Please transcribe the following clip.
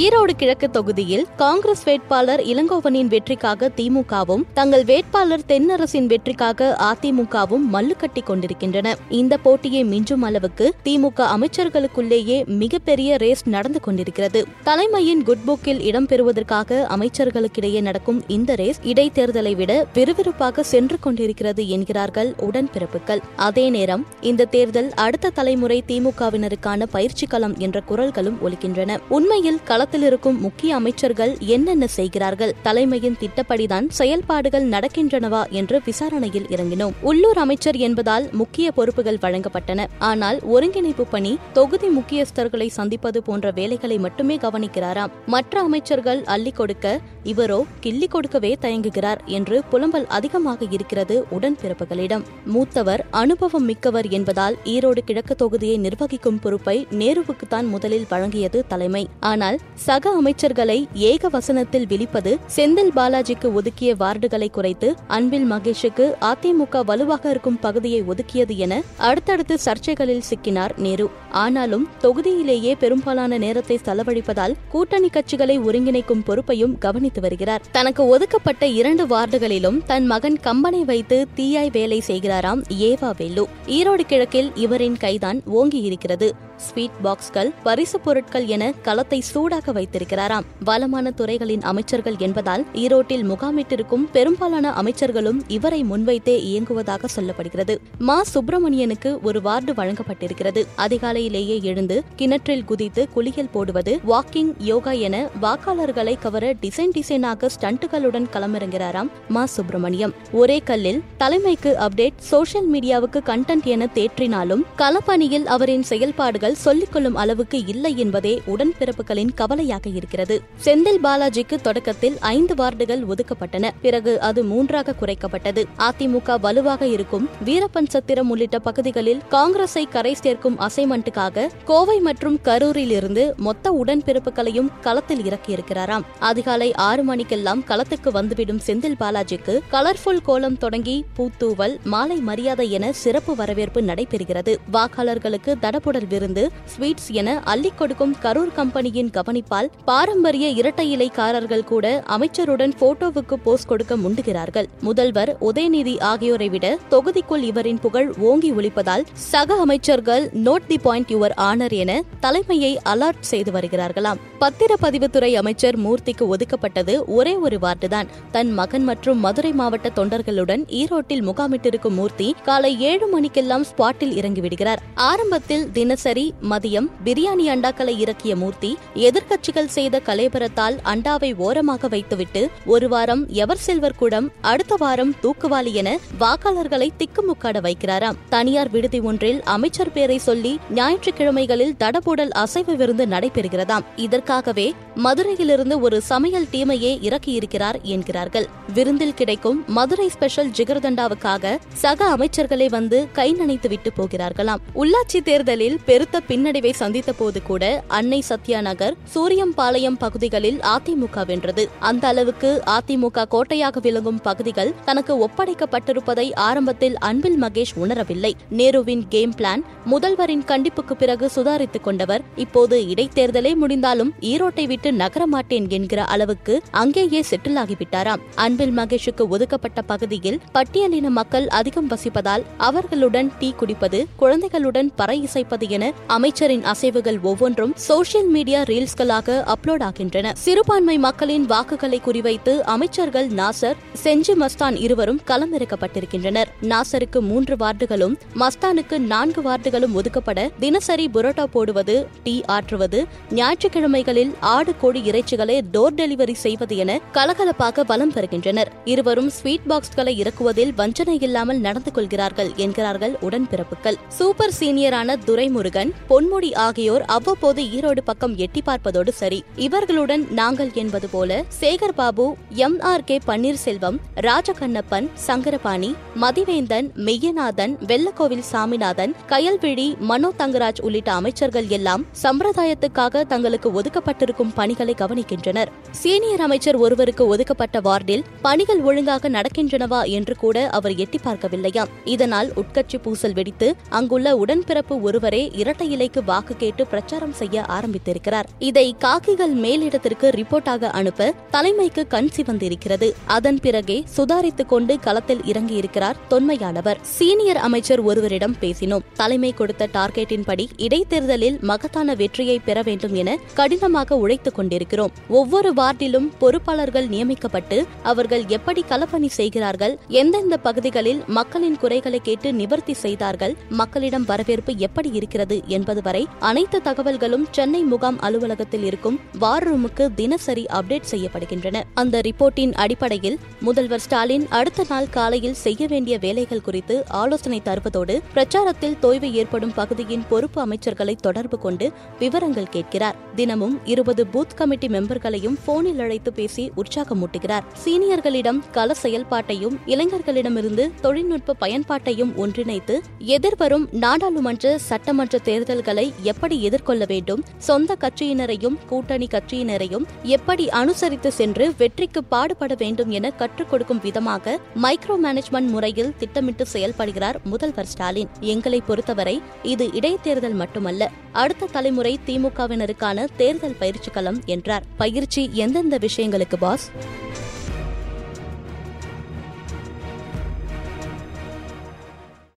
ஈரோடு கிழக்கு தொகுதியில் காங்கிரஸ் வேட்பாளர் இளங்கோவனின் வெற்றிக்காக திமுகவும் தங்கள் வேட்பாளர் தென்னரசின் வெற்றிக்காக அதிமுகவும் மல்லு கட்டி கொண்டிருக்கின்றன. இந்த போட்டியை மிஞ்சும் அளவுக்கு திமுக அமைச்சர்களுக்குள்ளேயே மிகப்பெரிய ரேஸ் நடந்து கொண்டிருக்கிறது. தலைமையின் குட்புக்கில் இடம்பெறுவதற்காக அமைச்சர்களுக்கிடையே நடக்கும் இந்த ரேஸ் இடைத்தேர்தலை விட விறுவிறுப்பாக சென்று கொண்டிருக்கிறது என்கிறார்கள் உடன்பிறப்புகள். அதே நேரம் இந்த தேர்தல் அடுத்த தலைமுறை திமுகவினருக்கான பயிற்சி களம் என்ற குரல்களும் ஒலிக்கின்றன. உண்மையில் களத்தில் இருக்கும் முக்கிய அமைச்சர்கள் என்னென்ன செய்கிறார்கள்? தலைமையின் திட்டப்படிதான் செயல்பாடுகள் நடக்கின்றனவா என்று விசாரணையில் இறங்கினோம். உள்ளூர் அமைச்சர் என்பதால் முக்கிய பொறுப்புகள் வழங்கப்பட்டன. ஆனால் ஒருங்கிணைப்பு பணி தொகுதி முக்கியஸ்தர்களை சந்திப்பது போன்ற வேலைகளை மட்டுமே கவனிக்கிறாராம். மற்ற அமைச்சர்கள் அள்ளி கொடுக்க இவரோ கிள்ளி கொடுக்கவே தயங்குகிறார் என்று புலம்பல் அதிகமாக இருக்கிறது உடன்பிறப்புகளிடம். மூத்தவர் அனுபவம் மிக்கவர் என்பதால் ஈரோடு கிழக்கு தொகுதியை நிர்வகிக்கும் பொறுப்பை நேருவுக்குத்தான் முதலில் வழங்கியது தலைமை. ஆனால் சக அமைச்சர்களை ஏக வசனத்தில் விழிப்பது செந்தில் பாலாஜிக்கு ஒதுக்கிய வார்டுகளை குறைத்து அன்பில் மகேஷுக்கு அதிமுக வலுவாக இருக்கும் பகுதியை ஒதுக்கியது என அடுத்தடுத்து சர்ச்சைகளில் சிக்கினார் நேரு. ஆனாலும் தொகுதியிலேயே பெரும்பாலான நேரத்தை செலவழிப்பதால் கூட்டணி கட்சிகளை ஒருங்கிணைக்கும் பொறுப்பையும் கவனித்து வருகிறார். தனக்கு ஒதுக்கப்பட்ட இரண்டு வார்டுகளிலும் தன் மகன் கம்பனை வைத்து தீயாய் வேலை செய்கிறாராம் ஏவா வேலு. ஈரோடு கிழக்கில் இவரின் கைதான் ஓங்கியிருக்கிறது. ஸ்வீட் பாக்ஸ்கள் பரிசு பொருட்கள் என களத்தை சூடாக வைத்திருக்கிறாராம். வளமான துறைகளின் அமைச்சர்கள் என்பதால் ஈரோட்டில் முகாமிட்டிருக்கும் பெரும்பாலான அமைச்சர்களும் இவரை முன்வைத்தே இயங்குவதாக சொல்லப்படுகிறது. மா. சுப்பிரமணியனுக்கு ஒரு வார்டு வழங்கப்பட்டிருக்கிறது. அதிகாலையிலேயே எழுந்து கிணற்றில் குதித்து குளியல் போடுவது வாக்கிங் யோகா என வாக்காளர்களை கவர டிசைன் டிசைனாக ஸ்டண்ட்டுகளுடன் களமிறங்கிறாராம் மா. சுப்பிரமணியம். ஒரே கல்லில் தலைமைக்கு அப்டேட் சோசியல் மீடியாவுக்கு கண்டென்ட் என தேற்றினாலும் களப்பணியில் அவரின் செயல்பாடுகள் சொல்லிக்கொள்ளும் அளவுக்கு இல்லை என்பதே உடன்பிறப்புகளின் கவலையாக இருக்கிறது. செந்தில் பாலாஜிக்கு தொடக்கத்தில் ஐந்து வார்டுகள் ஒதுக்கப்பட்டன. பிறகு அது மூன்றாக குறைக்கப்பட்டது. அதிமுக வலுவாக இருக்கும் வீரப்பன் சத்திரம் உள்ளிட்ட பகுதிகளில் காங்கிரஸை கரை சேர்க்கும் அசைன்மெண்ட்டுக்காக கோவை மற்றும் கரூரில் இருந்து மொத்த உடன்பிறப்புகளையும் களத்தில் இறக்கியிருக்கிறாராம். அதிகாலை ஆறு மணிக்கெல்லாம் களத்துக்கு வந்துவிடும் செந்தில் பாலாஜிக்கு கலர்ஃபுல் கோலம் தொடங்கி பூத்தூவல் மாலை மரியாதை என சிறப்பு வரவேற்பு நடைபெறுகிறது. வாக்காளர்களுக்கு தடபுடல் விருந்து ஸ்வீட்ஸ் என அள்ளிக் கொடுக்கும் கரூர் கம்பெனியின் கவனிப்பால் பாரம்பரிய இரட்டை இலைக்காரர்கள் கூட அமைச்சருடன் போட்டோவுக்கு போஸ்ட் கொடுக்க முண்டுகிறார்கள் முதல்வர் உதயநிதி ஆகியோரை விட தொகுதிக்குள் இவரின் புகழ் ஓங்கி ஒழிப்பதால் சக அமைச்சர்கள் note the point your honour என தலைமையை அலர்ட் செய்து வருகிறார்களாம். பத்திரப்பதிவுத்துறை அமைச்சர் மூர்த்திக்கு ஒதுக்கப்பட்டது ஒரே ஒரு வார்டுதான். தன் மகன் மற்றும் மதுரை மாவட்ட தொண்டர்களுடன் ஈரோட்டில் முகாமிட்டிருக்கும் மூர்த்தி காலை ஏழு மணிக்கெல்லாம் ஸ்பாட்டில் இறங்கிவிடுகிறார். ஆரம்பத்தில் தினசரி மதியம் பிரியாணி அண்டாக்களை இறக்கிய மூர்த்தி எதிர்க்கட்சிகள் செய்த கலேபரத்தால் அண்டாவை ஓரமாக வைத்துவிட்டு ஒரு வாரம் எவர் செல்வர் கூடம் அடுத்த வாரம் தூக்குவாளி என வாக்காளர்களை திக்குமுக்காட வைக்கிறாராம். தனியார் விடுதி ஒன்றில் அமைச்சர் பேரை சொல்லி ஞாயிற்றுக்கிழமைகளில் தடபுடல் அசைவு விருந்து நடைபெறுகிறதாம். இதற்காகவே மதுரையிலிருந்து ஒரு சமையல் டீமையே இறக்கியிருக்கிறார் என்கிறார்கள். விருந்தில் கிடைக்கும் மதுரை ஸ்பெஷல் ஜிகர்தண்டாவுக்காக சக அமைச்சர்களே வந்து கை நனைத்து விட்டு போகிறார்களாம். உள்ளாட்சி தேர்தலில் பெருத்த பின்னடைவை சந்தித்த போது கூட அன்னை சத்யா நகர் சூரியம்பாளையம் பகுதிகளில் அதிமுக வென்றது. அந்த அளவுக்கு அதிமுக கோட்டையாக விளங்கும் பகுதிகள் தனக்கு ஒப்படைக்கப்பட்டிருப்பதை ஆரம்பத்தில் அன்பில் மகேஷ் உணரவில்லை. நேருவின் கேம் பிளான் முதல்வரின் கண்டிப்புக்கு பிறகு சுதாரித்துக் கொண்டவர் இப்போது இடைத்தேர்தலே முடிந்தாலும் ஈரோட்டை விட்டு நகரமாட்டேன் என்கிற அளவுக்கு அங்கேயே செட்டில் ஆகிவிட்டாராம் அன்பில் மகேஷுக்கு ஒதுக்கப்பட்ட பகுதியில் பட்டியலின மக்கள் அதிகம் வசிப்பதால் அவர்களுடன் டீ குடிப்பது குழந்தைகளுடன் பறை இசைப்பது என அமைச்சரின் அசைவுகள் ஒவ்வொன்றும் சோசியல் மீடியா ரீல்ஸ்களாக அப்லோட் ஆகின்றன. சிறுபான்மை மக்களின் வாக்குகளை குறிவைத்து அமைச்சர்கள் நாசர் செஞ்சி மஸ்தான் இருவரும் களமிறக்கப்பட்டிருக்கின்றனர். நாசருக்கு மூன்று வார்டுகளும் மஸ்தானுக்கு நான்கு வார்டுகளும் ஒதுக்கப்பட தினசரி புரோட்டா போடுவது டீ ஆற்றுவது ஞாயிற்றுக்கிழமைகளில் ஆடு கோடி இறைச்சிகளை டோர் டெலிவரி செய்வது என கலகலப்பாக வலம் பெறுகின்றனர் இருவரும் ஸ்வீட் பாக்ஸ்களை இறக்குவதில் வஞ்சனை இல்லாமல் நடந்து கொள்கிறார்கள் என்கிறார்கள் உடன்பிறப்புகள். சூப்பர் சீனியரான துரைமுருகன் பொன்முடி ஆகியோர் அவ்வப்போது ஈரோடு பக்கம் எட்டி பார்ப்பதோடு சரி. இவர்களுடன் நாங்கள் என்பது போல Sekar Babu M R K Panneerselvam Rajakannappan Sankarapani Mathiventhan Meyyanathan Vellakovil Saminathan Kayalvizhi Mano Thangaraj உள்ளிட்ட அமைச்சர்கள் எல்லாம் சம்பிரதாயத்துக்காக தங்களுக்கு ஒதுக்கப்பட்டிருக்கும் பணிகளை கவனிக்கின்றனர். சீனியர் அமைச்சர் ஒருவருக்கு ஒதுக்கப்பட்ட வார்டில் பணிகள் ஒழுங்காக நடக்கின்றனவா என்று கூட அவர் எட்டி பார்க்கவில்லையாம். இதனால் உட்கட்சி பூசல் வெடித்து அங்குள்ள உடன்பிறப்பு ஒருவரே இரட்டை இலைக்கு வாக்கு கேட்டு பிரச்சாரம் செய்ய ஆரம்பித்திருக்கிறார். இதை காக்கிகள் மேலிடத்திற்கு ரிப்போர்ட்டாக அனுப்ப தலைமைக்கு கண் சிவந்திருக்கிறது. அதன் பிறகே சுதாரித்துக் கொண்டு களத்தில் இறங்கியிருக்கிறார் தொன்மையானவர். சீனியர் அமைச்சர் ஒருவரிடம் பேசினோம். தலைமை கொடுத்த டார்கெட்டின்படி இடைத்தேர்தலில் மகத்தான வெற்றியை பெற வேண்டும் என கடினமாக உழைத்துக் கொண்டிருக்கிறோம். ஒவ்வொரு வார்டிலும் பொறுப்பாளர்கள் நியமிக்கப்பட்டு அவர்கள் எப்படி களப்பணி செய்கிறார்கள் எந்தெந்த பகுதிகளில் மக்களின் குறைகளை கேட்டு நிவர்த்தி செய்தார்கள் மக்களிடம் வரவேற்பு எப்படி இருக்கிறது என்பது வரை அனைத்து தகவல்களும் சென்னை முகாம் அலுவலகத்தில் இருக்கும் வார் ரூமுக்கு தினசரி அப்டேட் செய்யப்படுகின்றன. அந்த ரிப்போர்ட்டின் அடிப்படையில் முதல்வர் ஸ்டாலின் அடுத்த நாள் காலையில் செய்ய வேண்டிய வேலைகள் குறித்து ஆலோசனை தருவதோடு பிரச்சாரத்தில் தொய்வு ஏற்படும் பகுதியின் பொறுப்பு அமைச்சர்களை தொடர்பு கொண்டு விவரங்கள் கேட்கிறார். தினமும் இருபது பூத் கமிட்டி மெம்பர்களையும் போனில் அழைத்து பேசி உற்சாகமூட்டுகிறார். சீனியர்களிடம் கல செயல்பாட்டையும் இளைஞர்களிடமிருந்து தொழில்நுட்ப பயன்பாட்டையும் ஒன்றிணைத்து எதிர்வரும் நாடாளுமன்ற சட்டமன்ற தேர்தல்களை எப்படி எதிர்கொள்ள வேண்டும் சொந்த கட்சியினரையும் கூட்டணி கட்சியினரையும் எப்படி அனுசரித்து சென்று வெற்றிக்கு பாடுபட வேண்டும் என கற்றுக் கொடுக்கும் விதமாக மைக்ரோ மேனேஜ்மெண்ட் முறையில் திட்டமிட்டு செயல்படுகிறார் முதல்வர் ஸ்டாலின். எங்களை பொறுத்தவரை இது இடைத்தேர்தல் மட்டுமல்ல அடுத்த தலைமுறை திமுகவினருக்கான தேர்தல் பயிற்சி களம் என்றார். பயிற்சி எந்தெந்த விஷயங்களுக்கு பாஸ்?